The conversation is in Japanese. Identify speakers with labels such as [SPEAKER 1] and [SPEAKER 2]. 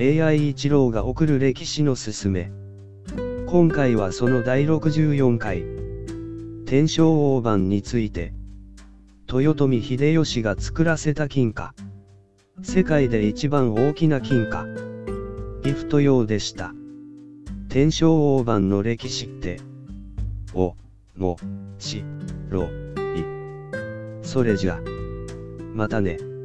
[SPEAKER 1] AI 一郎が送る歴史のすすめ。今回はその第64回、天正大判について、豊臣秀吉が作らせた金貨。世界で一番大きな金貨。ギフト用でした。天正大判の歴史って、お、も、し、ろ、い。それじゃ。またね。